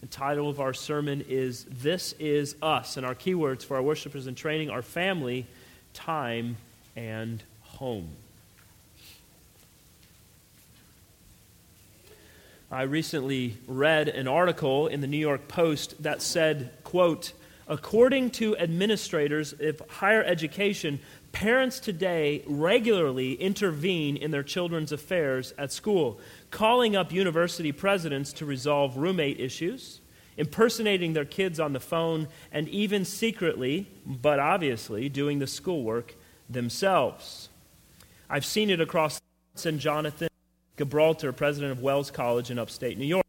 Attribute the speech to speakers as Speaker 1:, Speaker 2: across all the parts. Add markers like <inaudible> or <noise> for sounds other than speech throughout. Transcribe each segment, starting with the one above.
Speaker 1: The title of our sermon is This Is Us. And our keywords for our worshipers in training are family, time, and home. I recently read an article in the New York Post that said, quote, according to administrators of higher education, parents today regularly intervene in their children's affairs at school, calling up university presidents to resolve roommate issues, impersonating their kids on the phone, and even secretly, but obviously, doing the schoolwork themselves. I've seen it across St. Jonathan Gibralter, president of Wells College in upstate New York.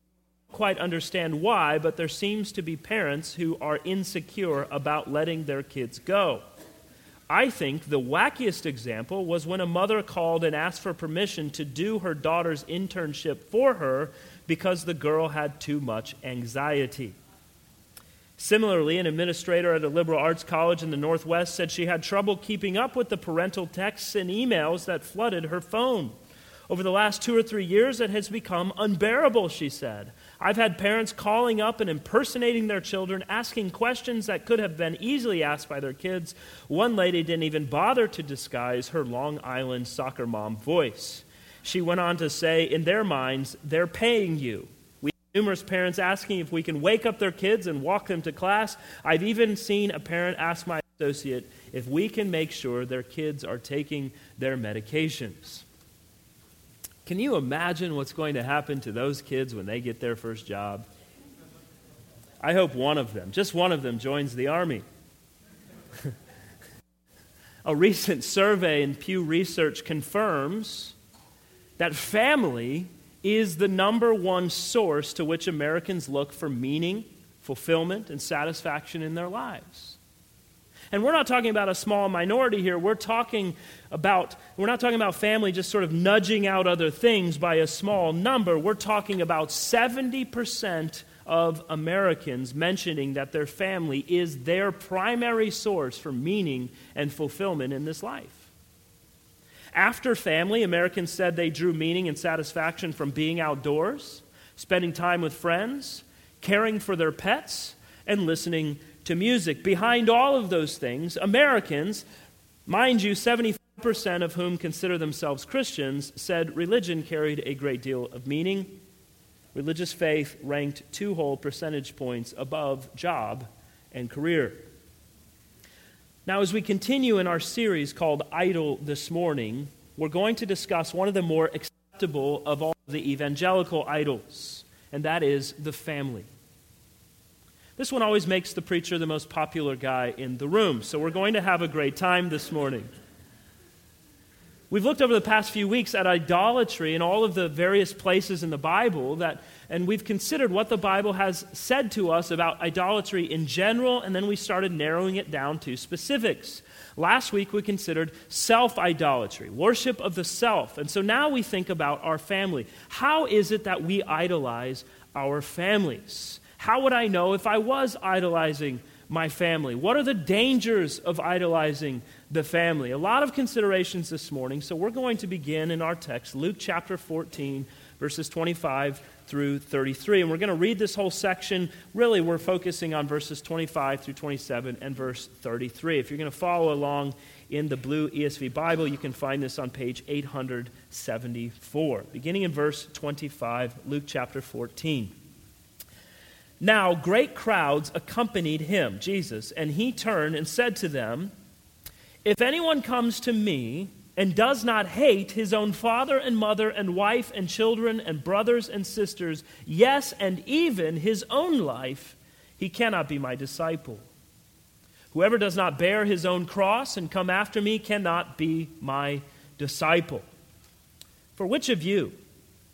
Speaker 1: Quite understand why, but there seems to be parents who are insecure about letting their kids go. I think the wackiest example was when a mother called and asked for permission to do her daughter's internship for her because the girl had too much anxiety. Similarly, an administrator at a liberal arts college in the Northwest said she had trouble keeping up with the parental texts and emails that flooded her phone. Over the last two or three years, it has become unbearable, she said. I've had parents calling up and impersonating their children, asking questions that could have been easily asked by their kids. One lady didn't even bother to disguise her Long Island soccer mom voice. She went on to say, in their minds, they're paying you. We have numerous parents asking if we can wake up their kids and walk them to class. I've even seen a parent ask my associate if we can make sure their kids are taking their medications. Can you imagine what's going to happen to those kids when they get their first job? I hope one of them, just one of them, joins the Army. <laughs> A recent survey in Pew Research confirms that family is the number one source to which Americans look for meaning, fulfillment, and satisfaction in their lives. And we're not talking about a small minority here. We're talking about, we're not talking about family just sort of nudging out other things by a small number. We're talking about 70% of Americans mentioning that their family is their primary source for meaning and fulfillment in this life. After family, Americans said they drew meaning and satisfaction from being outdoors, spending time with friends, caring for their pets, and listening to music. Behind all of those things, Americans, mind you, 75% of whom consider themselves Christians, said religion carried a great deal of meaning. Religious faith ranked two whole percentage points above job and career. Now, as we continue in our series called Idol this morning, we're going to discuss one of the more acceptable of all the evangelical idols, and that is the family. This one always makes the preacher the most popular guy in the room, so we're going to have a great time this morning. We've looked over the past few weeks at idolatry in all of the various places in the Bible that and we've considered what the Bible has said to us about idolatry in general and then we started narrowing it down to specifics. Last week we considered self-idolatry, worship of the self. And so now we think about our family. How is it that we idolize our families? How would I know if I was idolizing my family? What are the dangers of idolizing the family? A lot of considerations this morning, so we're going to begin in our text, Luke chapter 14, verses 25 through 33. And we're going to read this whole section. Really, we're focusing on verses 25 through 27 and verse 33. If you're going to follow along in the blue ESV Bible, you can find this on page 874. Beginning in verse 25, Luke chapter 14. Now, great crowds accompanied him, Jesus, and he turned and said to them, If anyone comes to me and does not hate his own father and mother and wife and children and brothers and sisters, yes, and even his own life, he cannot be my disciple. Whoever does not bear his own cross and come after me cannot be my disciple. For which of you,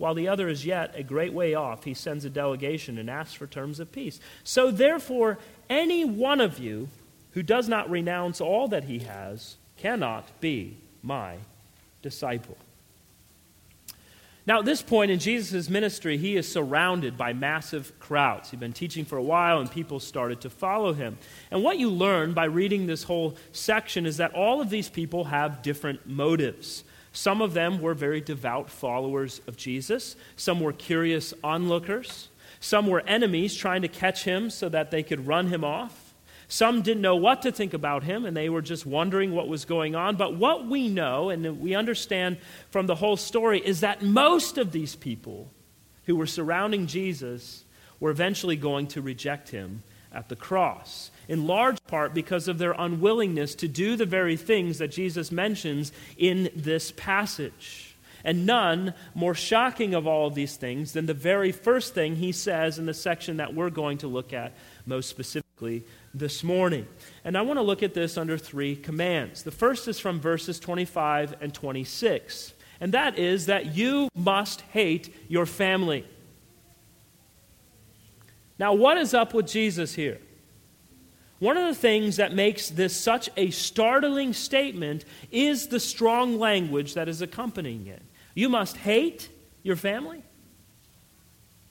Speaker 1: while the other is yet a great way off, he sends a delegation and asks for terms of peace. So, therefore, any one of you who does not renounce all that he has cannot be my disciple. Now, at this point in Jesus' ministry, he is surrounded by massive crowds. He'd been teaching for a while, and people started to follow him. And what you learn by reading this whole section is that all of these people have different motives. Some of them were very devout followers of Jesus, some were curious onlookers, some were enemies trying to catch him so that they could run him off. Some didn't know what to think about him, and they were just wondering what was going on. But what we know, and we understand from the whole story, is that most of these people who were surrounding Jesus were eventually going to reject him at the cross, in large part because of their unwillingness to do the very things that Jesus mentions in this passage. And none more shocking of all of these things than the very first thing he says in the section that we're going to look at most specifically this morning. And I want to look at this under three commands. The first is from verses 25 and 26, and that is that you must hate your family. Now, what is up with Jesus here? One of the things that makes this such a startling statement is the strong language that is accompanying it. You must hate your family?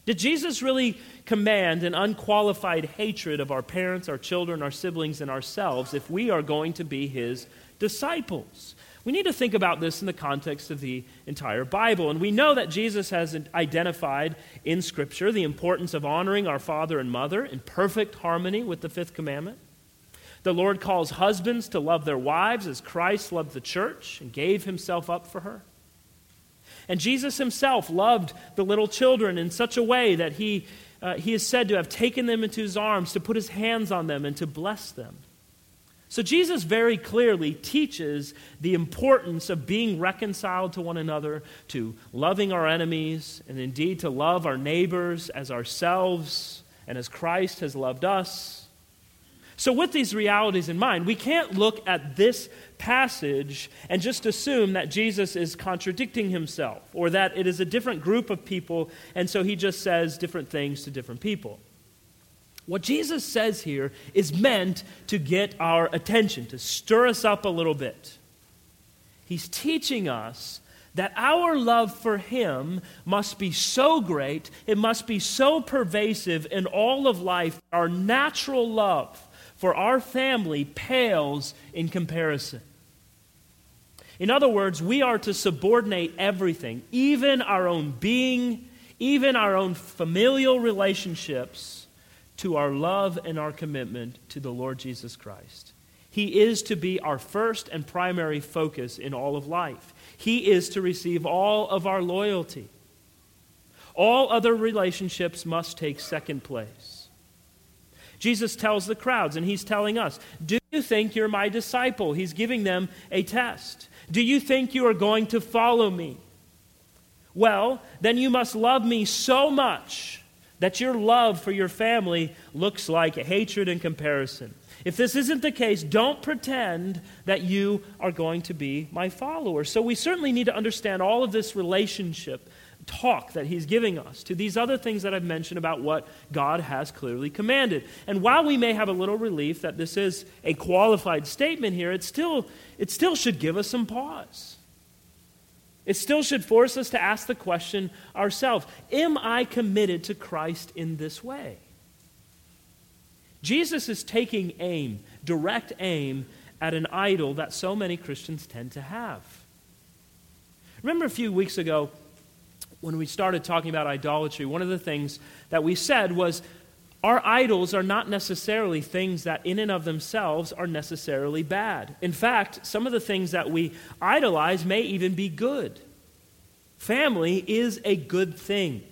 Speaker 1: Did Jesus really command an unqualified hatred of our parents, our children, our siblings, and ourselves if we are going to be his disciples? We need to think about this in the context of the entire Bible. And we know that Jesus has identified in Scripture the importance of honoring our father and mother in perfect harmony with the fifth commandment. The Lord calls husbands to love their wives as Christ loved the church and gave himself up for her. And Jesus himself loved the little children in such a way that he, uh, he is said to have taken them into his arms, to put his hands on them, and to bless them. So Jesus very clearly teaches the importance of being reconciled to one another, to loving our enemies, and indeed to love our neighbors as ourselves and as Christ has loved us. So, with these realities in mind, we can't look at this passage and just assume that Jesus is contradicting himself or that it is a different group of people, and so he just says different things to different people. What Jesus says here is meant to get our attention, to stir us up a little bit. He's teaching us that our love for Him must be so great, it must be so pervasive in all of life, our natural love for our family pales in comparison. In other words, we are to subordinate everything, even our own being, even our own familial relationships, to our love and our commitment to the Lord Jesus Christ. He is to be our first and primary focus in all of life. He is to receive all of our loyalty. All other relationships must take second place. Jesus tells the crowds, and he's telling us, Do you think you're my disciple? He's giving them a test. Do you think you are going to follow me? Well, then you must love me so much that your love for your family looks like hatred in comparison. If this isn't the case, don't pretend that you are going to be my follower. So we certainly need to understand all of this relationship talk that he's giving us to these other things that I've mentioned about what God has clearly commanded. And while we may have a little relief that this is a qualified statement here, it still, it still should give us some pause. It still should force us to ask the question ourselves Am I committed to Christ in this way? Jesus is taking aim, direct aim, at an idol that so many Christians tend to have. Remember a few weeks ago, when we started talking about idolatry, one of the things that we said was our idols are not necessarily things that, in and of themselves, are necessarily bad. In fact, some of the things that we idolize may even be good. Family is a good thing.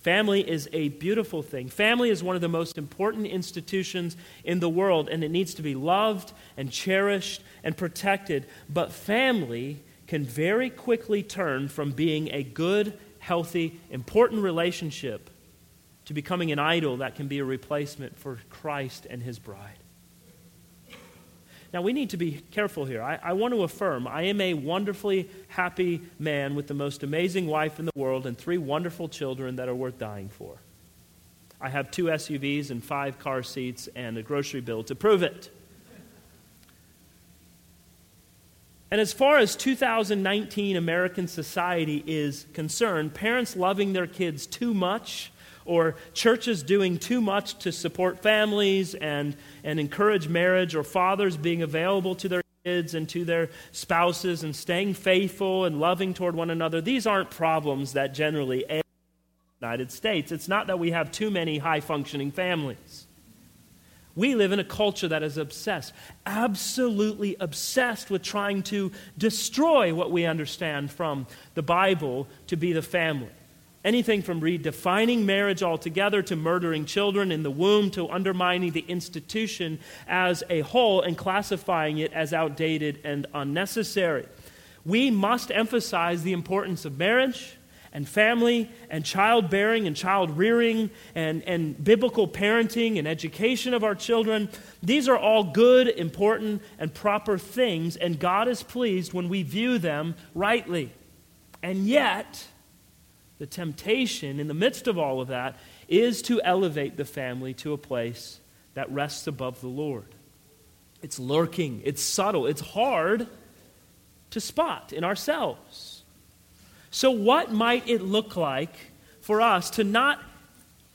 Speaker 1: Family is a beautiful thing. Family is one of the most important institutions in the world, and it needs to be loved and cherished and protected. But family can very quickly turn from being a good, healthy, important relationship to becoming an idol that can be a replacement for Christ and his bride. Now, we need to be careful here. I, I, want to affirm I am a wonderfully happy man with the most amazing wife in the world and three wonderful children that are worth dying for. I have two SUVs and five car seats and a grocery bill to prove it. And as far as 2019 American society is concerned, parents loving their kids too much or churches doing too much to support families and, and encourage marriage, or fathers being available to their kids and to their spouses and staying faithful and loving toward one another, these aren't problems that generally ail the United States. It's not that we have too many high functioning families. We live in a culture that is obsessed, absolutely obsessed with trying to destroy what we understand from the Bible to be the family. Anything from redefining marriage altogether to murdering children in the womb to undermining the institution as a whole and classifying it as outdated and unnecessary. We must emphasize the importance of marriage and family and childbearing and child rearing and, and biblical parenting and education of our children. These are all good, important, and proper things, and God is pleased when we view them rightly. And yet, the temptation in the midst of all of that is to elevate the family to a place that rests above the Lord. It's lurking, it's subtle, it's hard to spot in ourselves. So, what might it look like for us to not,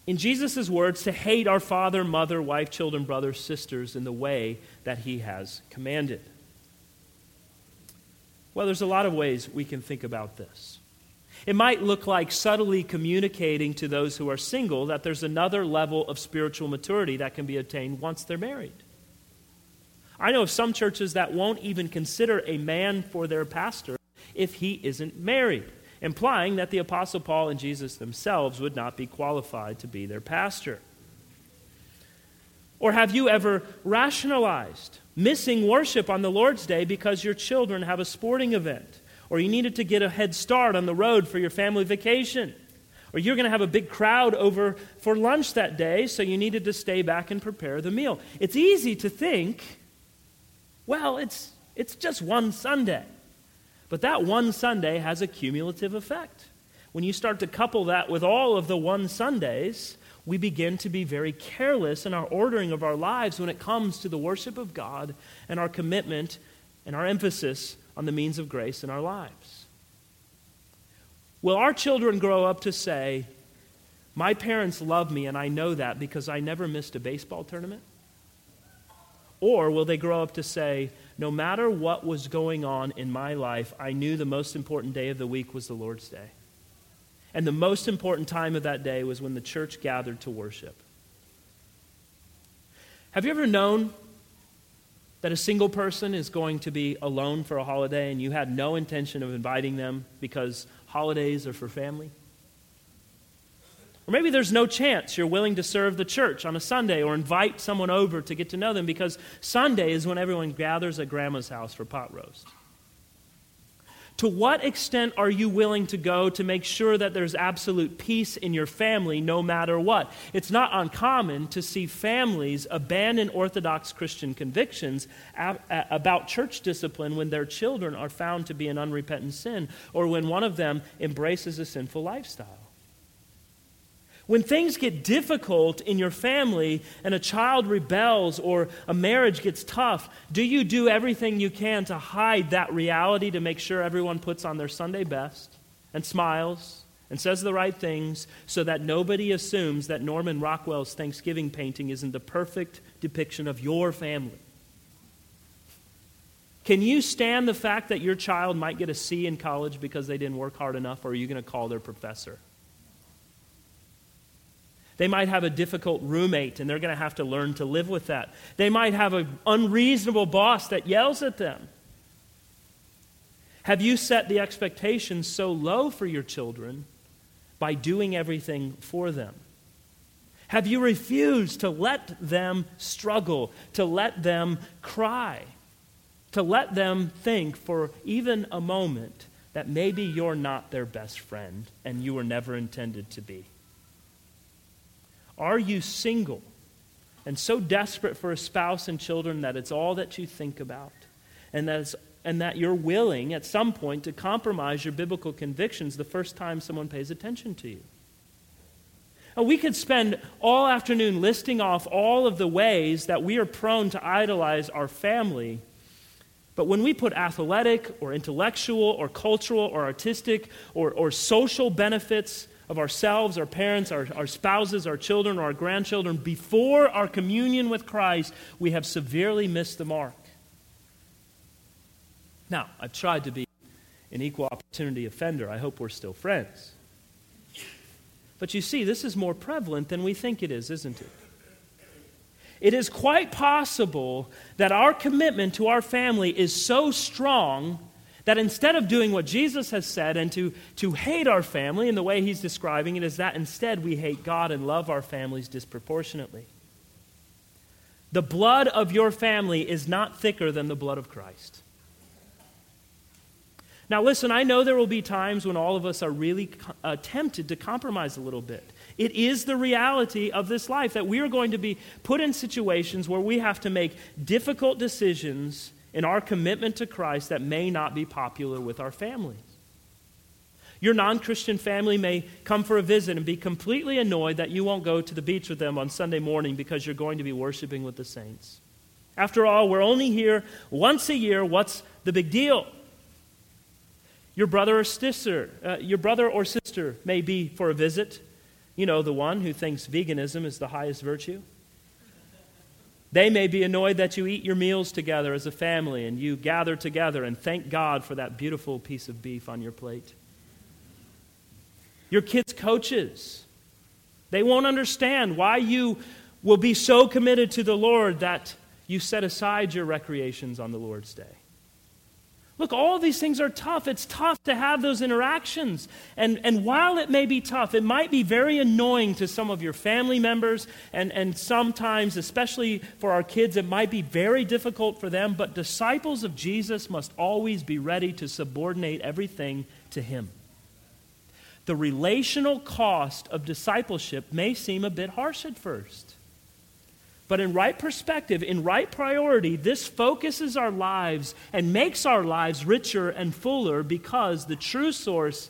Speaker 1: in Jesus' words, to hate our father, mother, wife, children, brothers, sisters in the way that he has commanded? Well, there's a lot of ways we can think about this. It might look like subtly communicating to those who are single that there's another level of spiritual maturity that can be attained once they're married. I know of some churches that won't even consider a man for their pastor if he isn't married, implying that the Apostle Paul and Jesus themselves would not be qualified to be their pastor. Or have you ever rationalized missing worship on the Lord's Day because your children have a sporting event? Or you needed to get a head start on the road for your family vacation, or you're going to have a big crowd over for lunch that day, so you needed to stay back and prepare the meal. It's easy to think, well, it's, it's just one Sunday. But that one Sunday has a cumulative effect. When you start to couple that with all of the one Sundays, we begin to be very careless in our ordering of our lives when it comes to the worship of God and our commitment and our emphasis on the means of grace in our lives? Will our children grow up to say, My parents love me, and I know that because I never missed a baseball tournament? Or will they grow up to say, No matter what was going on in my life, I knew the most important day of the week was the Lord's Day. And the most important time of that day was when the church gathered to worship. Have you ever known that a single person is going to be alone for a holiday and you had no intention of inviting them because holidays are for family? Or maybe there's no chance you're willing to serve the church on a Sunday or invite someone over to get to know them because Sunday is when everyone gathers at grandma's house for pot roast. To what extent are you willing to go to make sure that there's absolute peace in your family no matter what? It's not uncommon to see families abandon Orthodox Christian convictions about church discipline when their children are found to be in unrepentant sin or when one of them embraces a sinful lifestyle. When things get difficult in your family and a child rebels or a marriage gets tough, do you do everything you can to hide that reality to make sure everyone puts on their Sunday best and smiles and says the right things so that nobody assumes that Norman Rockwell's Thanksgiving painting isn't the perfect depiction of your family? Can you stand the fact that your child might get a C in college because they didn't work hard enough, or are you going to call their professor? They might have a difficult roommate and they're going to have to learn to live with that. They might have an unreasonable boss that yells at them. Have you set the expectations so low for your children by doing everything for them? Have you refused to let them struggle, to let them cry, to let them think for even a moment that maybe you're not their best friend and you were never intended to be? Are you single and so desperate for a spouse and children that it's all that you think about, and that, and that you're willing at some point to compromise your biblical convictions the first time someone pays attention to you. We could spend all afternoon listing off all of the ways that we are prone to idolize our family. But when we put athletic or intellectual or cultural or artistic or, or social benefits of ourselves, our parents, our, our spouses, our children, or our grandchildren before our communion with Christ, we have severely missed the mark. Now, I've tried to be an equal opportunity offender. I hope we're still friends. But you see, this is more prevalent than we think it is, isn't it? It is quite possible that our commitment to our family is so strong that instead of doing what Jesus has said and to, to hate our family in the way he's describing it, is that instead we hate God and love our families disproportionately. The blood of your family is not thicker than the blood of Christ. Now, listen, I know there will be times when all of us are really uh, tempted to compromise a little bit. It is the reality of this life that we are going to be put in situations where we have to make difficult decisions in our commitment to Christ that may not be popular with our families. Your non Christian family may come for a visit and be completely annoyed that you won't go to the beach with them on Sunday morning because you're going to be worshiping with the saints. After all, we're only here once a year. What's the big deal? Your brother or sister, uh, your brother or sister may be for a visit. You know, the one who thinks veganism is the highest virtue. They may be annoyed that you eat your meals together as a family and you gather together and thank God for that beautiful piece of beef on your plate. Your kids' coaches, they won't understand why you will be so committed to the Lord that you set aside your recreations on the Lord's day. Look, all these things are tough. It's tough to have those interactions. And, and while it may be tough, it might be very annoying to some of your family members, and, and sometimes, especially for our kids, it might be very difficult for them. But disciples of Jesus must always be ready to subordinate everything to Him. The relational cost of discipleship may seem a bit harsh at first. But in right perspective, in right priority, this focuses our lives and makes our lives richer and fuller because the true source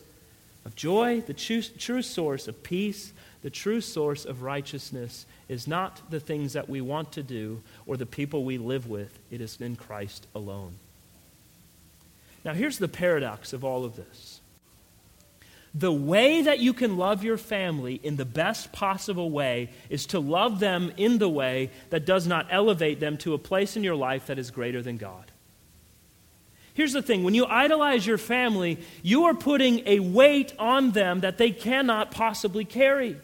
Speaker 1: of joy, the true, true source of peace, the true source of righteousness is not the things that we want to do or the people we live with, it is in Christ alone. Now, here's the paradox of all of this the way that you can love your family in the best possible way is to love them in the way that does not elevate them to a place in your life that is greater than God. Here's the thing when you idolize your family, you are putting a weight on them that they cannot possibly carry.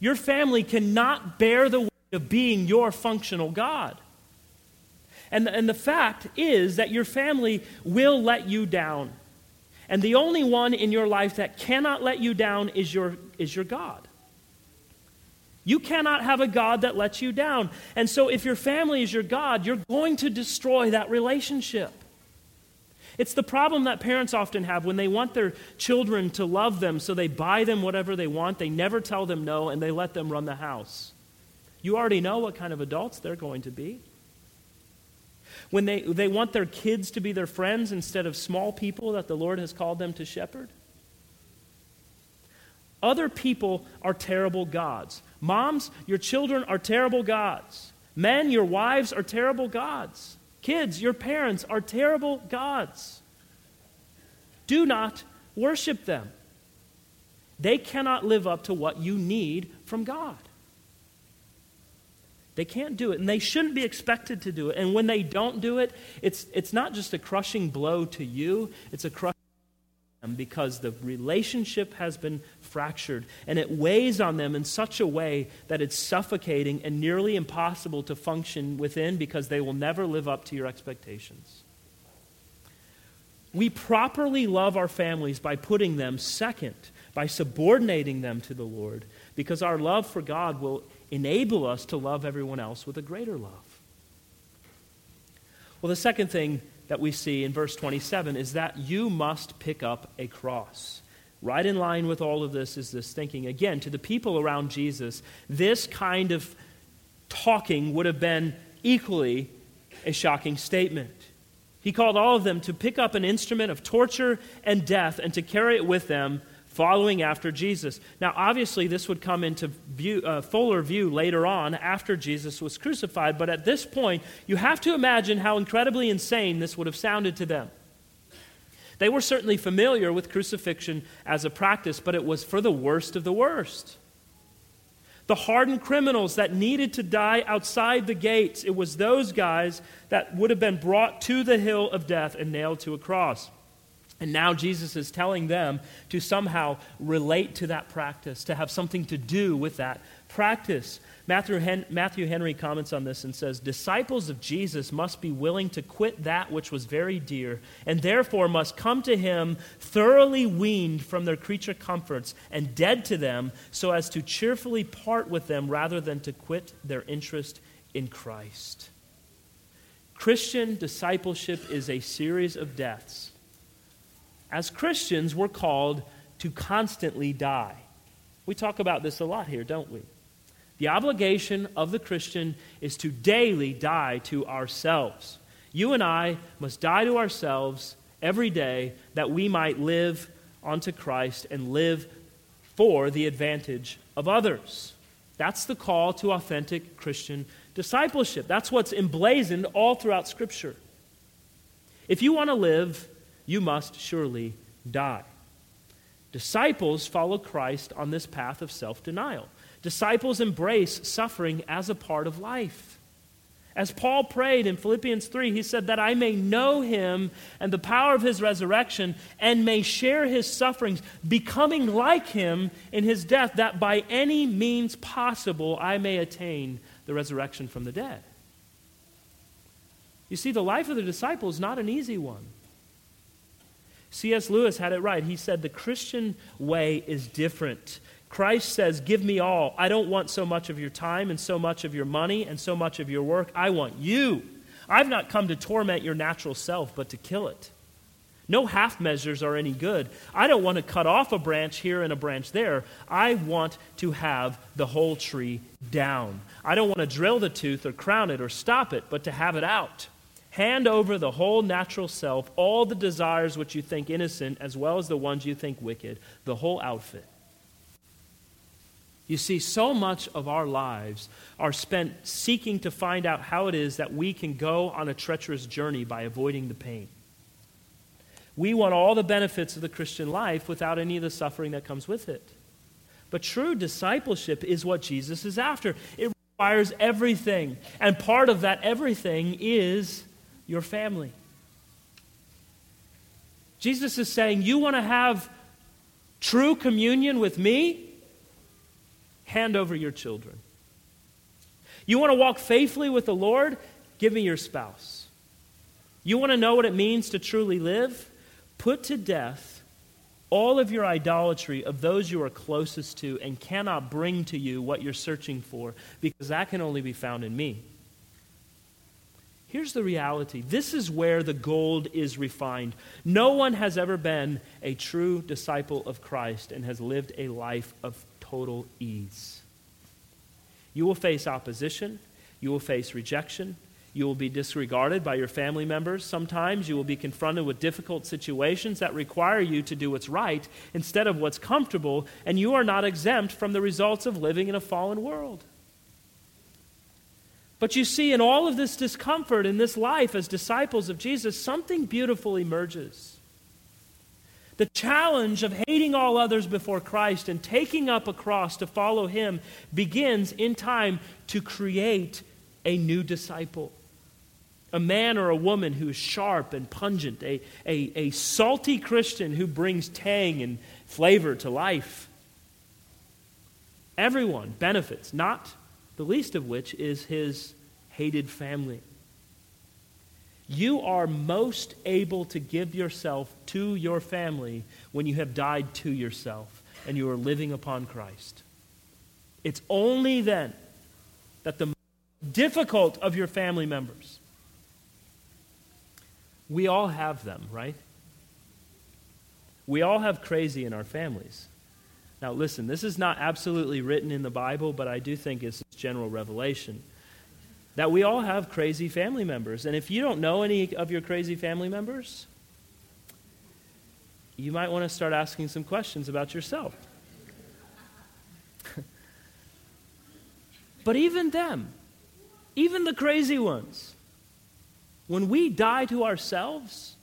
Speaker 1: Your family cannot bear the weight of being your functional God. And, and the fact is that your family will let you down. And the only one in your life that cannot let you down is your, is your God. You cannot have a God that lets you down. And so, if your family is your God, you're going to destroy that relationship. It's the problem that parents often have when they want their children to love them, so they buy them whatever they want. They never tell them no, and they let them run the house. You already know what kind of adults they're going to be when they, they want their kids to be their friends instead of small people that the Lord has called them to shepherd? Other people are terrible gods. Moms, your children are terrible gods. Men, your wives are terrible gods. Kids, your parents are terrible gods. Do not worship them. They cannot live up to what you need from God. They can't do it, and they shouldn't be expected to do it. And when they don't do it, it's, it's not just a crushing blow to you, it's a crushing because the relationship has been fractured and it weighs on them in such a way that it's suffocating and nearly impossible to function within because they will never live up to your expectations. We properly love our families by putting them second, by subordinating them to the Lord, because our love for God will enable us to love everyone else with a greater love. Well, the second thing that we see in verse 27 is that you must pick up a cross. Right in line with all of this is this thinking. Again, to the people around Jesus, this kind of talking would have been equally a shocking statement. He called all of them to pick up an instrument of torture and death and to carry it with them, following after Jesus. Now, obviously, this would come into view, uh, fuller view later on after Jesus was crucified, but at this point, you have to imagine how incredibly insane this would have sounded to them. They were certainly familiar with crucifixion as a practice, but it was for the worst of the worst the hardened criminals that needed to die outside the gates. It was those guys that would have been brought to the hill of death and nailed to a cross. And now Jesus is telling them to somehow relate to that practice, to have something to do with that practice. Matthew, Hen- Matthew Henry comments on this and says Disciples of Jesus must be willing to quit that which was very dear, and therefore must come to him thoroughly weaned from their creature comforts and dead to them, so as to cheerfully part with them rather than to quit their interest in Christ. Christian discipleship is a series of deaths. As Christians, we're called to constantly die. We talk about this a lot here, don't we? The obligation of the Christian is to daily die to ourselves. You and I must die to ourselves every day that we might live unto Christ and live for the advantage of others. That's the call to authentic Christian discipleship. That's what's emblazoned all throughout Scripture. If you want to live, you must surely die. Disciples follow Christ on this path of self denial. Disciples embrace suffering as a part of life. As Paul prayed in Philippians 3, he said, That I may know him and the power of his resurrection, and may share his sufferings, becoming like him in his death, that by any means possible I may attain the resurrection from the dead. You see, the life of the disciple is not an easy one. C.S. Lewis had it right. He said, The Christian way is different. Christ says, Give me all. I don't want so much of your time and so much of your money and so much of your work. I want you. I've not come to torment your natural self, but to kill it. No half measures are any good. I don't want to cut off a branch here and a branch there. I want to have the whole tree down. I don't want to drill the tooth or crown it or stop it, but to have it out. Hand over the whole natural self, all the desires which you think innocent, as well as the ones you think wicked, the whole outfit. You see, so much of our lives are spent seeking to find out how it is that we can go on a treacherous journey by avoiding the pain. We want all the benefits of the Christian life without any of the suffering that comes with it. But true discipleship is what Jesus is after. It requires everything. And part of that everything is your family. Jesus is saying, You want to have true communion with me? hand over your children. You want to walk faithfully with the Lord? Give me your spouse. You want to know what it means to truly live? Put to death all of your idolatry of those you are closest to and cannot bring to you what you're searching for, because that can only be found in me. Here's the reality this is where the gold is refined. No one has ever been a true disciple of Christ and has lived a life of total ease. You will face opposition, you will face rejection, you will be disregarded by your family members. Sometimes you will be confronted with difficult situations that require you to do what's right instead of what's comfortable, and you are not exempt from the results of living in a fallen world. But you see, in all of this discomfort in this life as disciples of Jesus, something beautiful emerges. The challenge of hating all others before Christ and taking up a cross to follow him begins in time to create a new disciple. A man or a woman who is sharp and pungent, a, a, a salty Christian who brings tang and flavor to life. Everyone benefits, not the least of which is his hated family. You are most able to give yourself to your family when you have died to yourself and you are living upon Christ. It's only then that the difficult of your family members, we all have them, right? We all have crazy in our families. Now, listen, this is not absolutely written in the Bible, but I do think it's general revelation. that we all have crazy family members. And if you don't know any of your crazy family members, you might want to start asking some questions about yourself. <laughs> but even them, even the crazy ones, when we die to ourselves,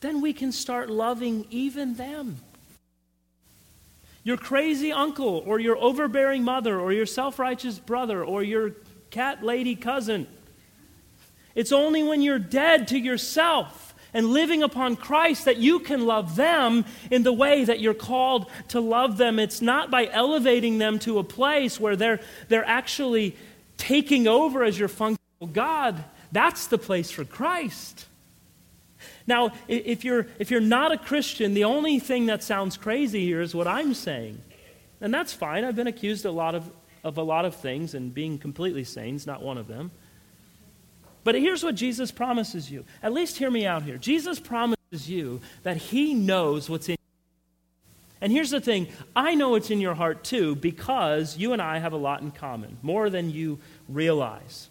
Speaker 1: then we can start loving even them. Your crazy uncle, or your overbearing mother, or your self righteous brother, or your cat lady cousin. It's only when you're dead to yourself and living upon Christ that you can love them in the way that you're called to love them. It's not by elevating them to a place where they're, they're actually taking over as your functional God. That's the place for Christ. Now, if you're, if you're not a Christian, the only thing that sounds crazy here is what I'm saying. And that's fine. I've been accused a lot of, of a lot of things, and being completely sane is not one of them. But here's what Jesus promises you. At least hear me out here. Jesus promises you that he knows what's in and here's the thing I know it's in your heart too because you and I have a lot in common, more than you realize.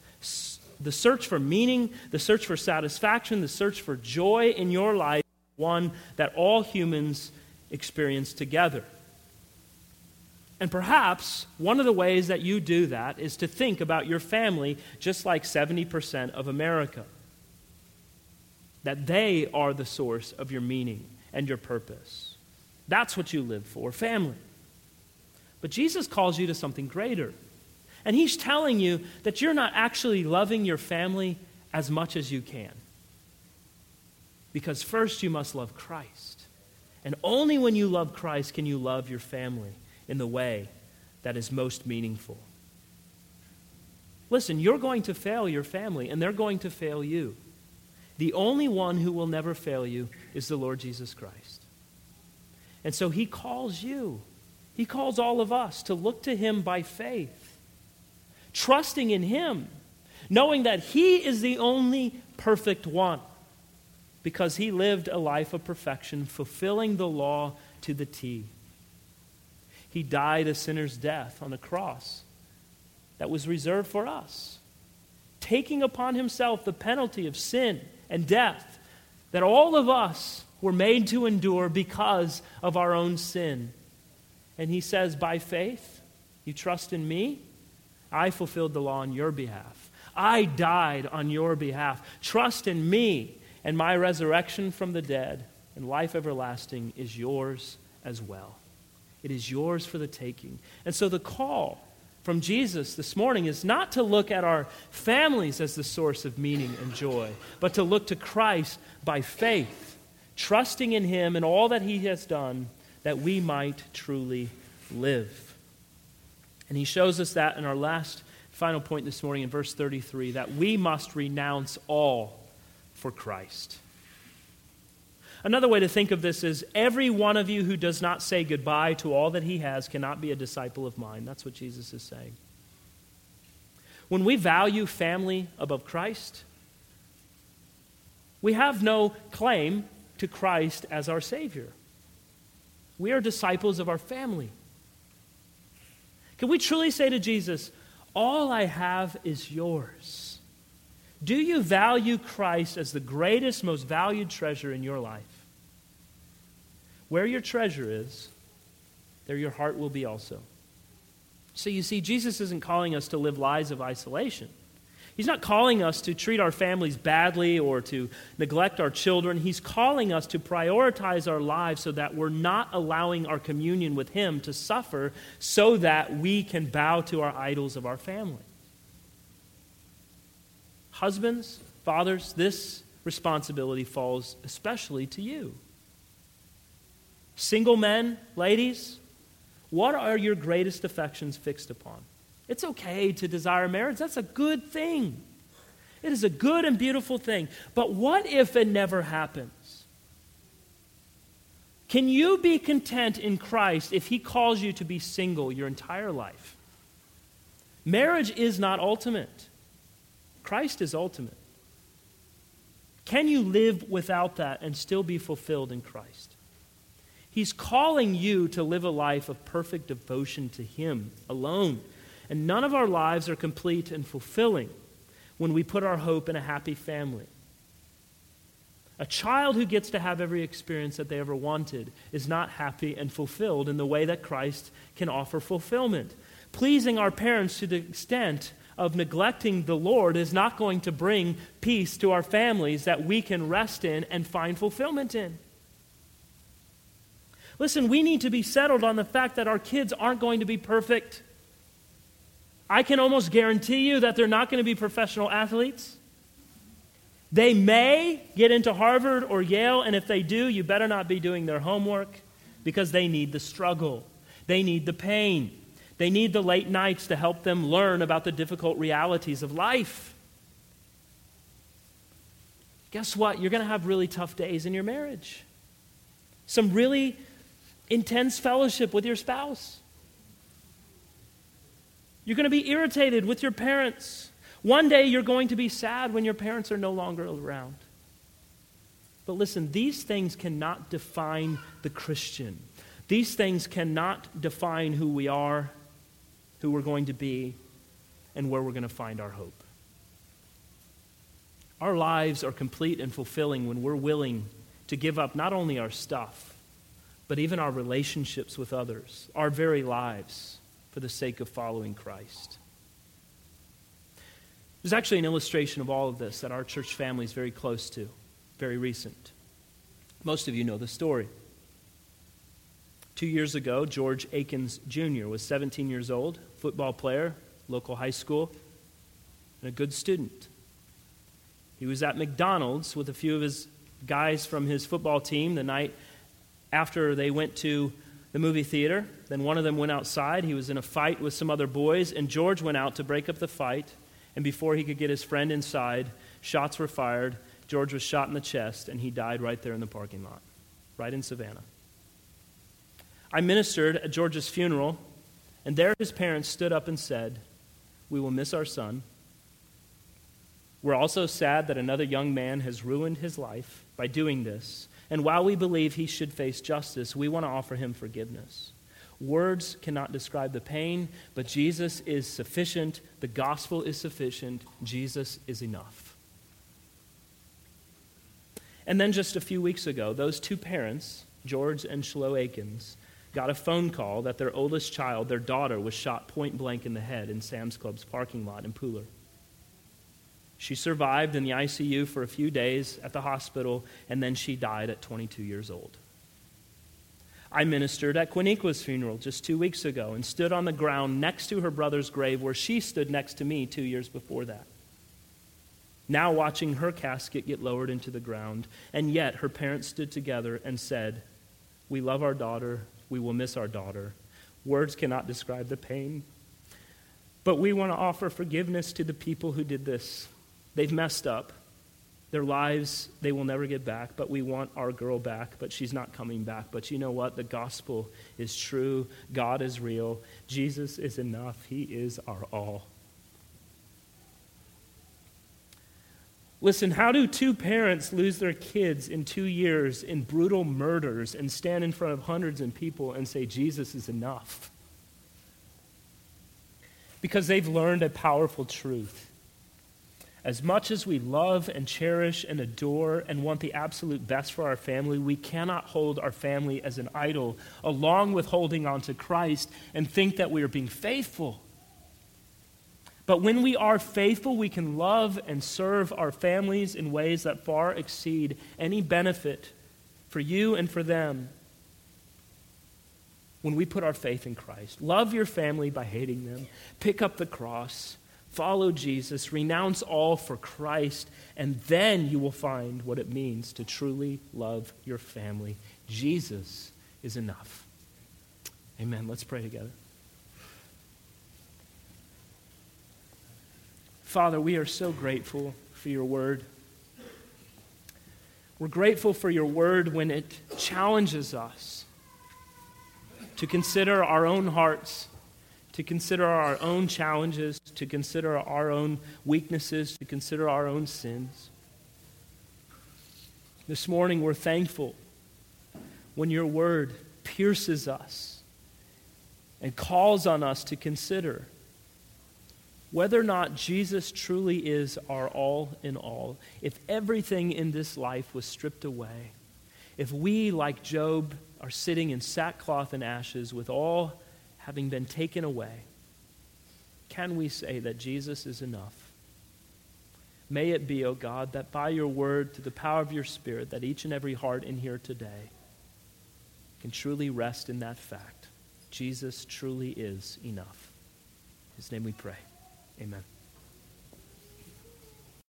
Speaker 1: The search for meaning, the search for satisfaction, the search for joy in your life, one that all humans experience together. And perhaps one of the ways that you do that is to think about your family just like 70% of America. That they are the source of your meaning and your purpose. That's what you live for family. But Jesus calls you to something greater. And He's telling you that you're not actually loving your family as much as you can. Because first you must love Christ. And only when you love Christ can you love your family in the way that is most meaningful. Listen, you're going to fail your family, and they're going to fail you. The only one who will never fail you is the Lord Jesus Christ. And so he calls you, he calls all of us to look to him by faith, trusting in him, knowing that he is the only perfect one because he lived a life of perfection, fulfilling the law to the T. He died a sinner's death on the cross that was reserved for us, taking upon himself the penalty of sin and death that all of us were made to endure because of our own sin. And he says, By faith, you trust in me, I fulfilled the law on your behalf. I died on your behalf. Trust in me, and my resurrection from the dead and life everlasting is yours as well. It is yours for the taking. And so the call from Jesus this morning is not to look at our families as the source of meaning and joy, but to look to Christ by faith, trusting in Him and all that He has done that we might truly live. And He shows us that in our last final point this morning in verse 33 that we must renounce all for Christ. Another way to think of this is every one of you who does not say goodbye to all that he has cannot be a disciple of mine. That's what Jesus is saying. When we value family above Christ, we have no claim to Christ as our Savior. We are disciples of our family. Can we truly say to Jesus, All I have is yours? Do you value Christ as the greatest, most valued treasure in your life? Where your treasure is, there your heart will be also. So you see, Jesus isn't calling us to live lives of isolation. He's not calling us to treat our families badly or to neglect our children. He's calling us to prioritize our lives so that we're not allowing our communion with Him to suffer so that we can bow to our idols of our family. Husbands, fathers, this responsibility falls especially to you. Single men, ladies, what are your greatest affections fixed upon? It's okay to desire marriage. That's a good thing. It is a good and beautiful thing. But what if it never happens? Can you be content in Christ if He calls you to be single your entire life? Marriage is not ultimate. Christ is ultimate. Can you live without that and still be fulfilled in Christ? He's calling you to live a life of perfect devotion to Him alone. And none of our lives are complete and fulfilling when we put our hope in a happy family. A child who gets to have every experience that they ever wanted is not happy and fulfilled in the way that Christ can offer fulfillment. Pleasing our parents to the extent of neglecting the Lord is not going to bring peace to our families that we can rest in and find fulfillment in. Listen, we need to be settled on the fact that our kids aren't going to be perfect. I can almost guarantee you that they're not going to be professional athletes. They may get into Harvard or Yale, and if they do, you better not be doing their homework because they need the struggle. They need the pain. They need the late nights to help them learn about the difficult realities of life. Guess what? You're going to have really tough days in your marriage. Some really intense fellowship with your spouse. You're going to be irritated with your parents. One day you're going to be sad when your parents are no longer around. But listen, these things cannot define the Christian. These things cannot define who we are, who we're going to be, and where we're going to find our hope. Our lives are complete and fulfilling when we're willing to give up not only our stuff, but even our relationships with others, our very lives, for the sake of following Christ. There's actually an illustration of all of this that our church family is very close to, very recent. Most of you know the story. Two years ago, George Akins Jr. was 17 years old, football player, local high school, and a good student. He was at McDonald's with a few of his guys from his football team the night after they went to the movie theater. Then one of them went outside. He was in a fight with some other boys, and George went out to break up the fight. And before he could get his friend inside, shots were fired. George was shot in the chest, and he died right there in the parking lot, right in Savannah. I ministered at George's funeral, and there his parents stood up and said, We will miss our son. We're also sad that another young man has ruined his life by doing this. And while we believe he should face justice, we want to offer him forgiveness. Words cannot describe the pain, but Jesus is sufficient. The gospel is sufficient. Jesus is enough. And then just a few weeks ago, those two parents, George and Shiloh Akins, got a phone call that their oldest child, their daughter, was shot point blank in the head in Sam's Club's parking lot in Pooler. She survived in the ICU for a few days at the hospital, and then she died at 22 years old. I ministered at Quiniqua's funeral just two weeks ago and stood on the ground next to her brother's grave where she stood next to me two years before that. Now, watching her casket get lowered into the ground, and yet her parents stood together and said, We love our daughter, we will miss our daughter. Words cannot describe the pain. But we want to offer forgiveness to the people who did this. They've messed up. Their lives, they will never get back, but we want our girl back, but she's not coming back. But you know what? The gospel is true. God is real. Jesus is enough. He is our all. Listen, how do two parents lose their kids in two years in brutal murders and stand in front of hundreds of people and say, Jesus is enough? Because they've learned a powerful truth. As much as we love and cherish and adore and want the absolute best for our family, we cannot hold our family as an idol along with holding on to Christ and think that we are being faithful. But when we are faithful, we can love and serve our families in ways that far exceed any benefit for you and for them when we put our faith in Christ. Love your family by hating them, pick up the cross Follow Jesus, renounce all for Christ, and then you will find what it means to truly love your family. Jesus is enough. Amen. Let's pray together. Father, we are so grateful for your word. We're grateful for your word when it challenges us to consider our own hearts to consider our own challenges, to consider our own weaknesses, to consider our own sins. This morning, we're thankful when your word pierces us and calls on us to consider whether or not Jesus truly is our all in all, if everything in this life was stripped away, if we, like Job, are sitting in sackcloth and ashes with all having been taken away, can we say that Jesus is enough? May it be, O oh God, that by your word, through the power of your Spirit, that each and every heart in here today can truly rest in that fact. Jesus truly is enough. In his name we pray. Amen.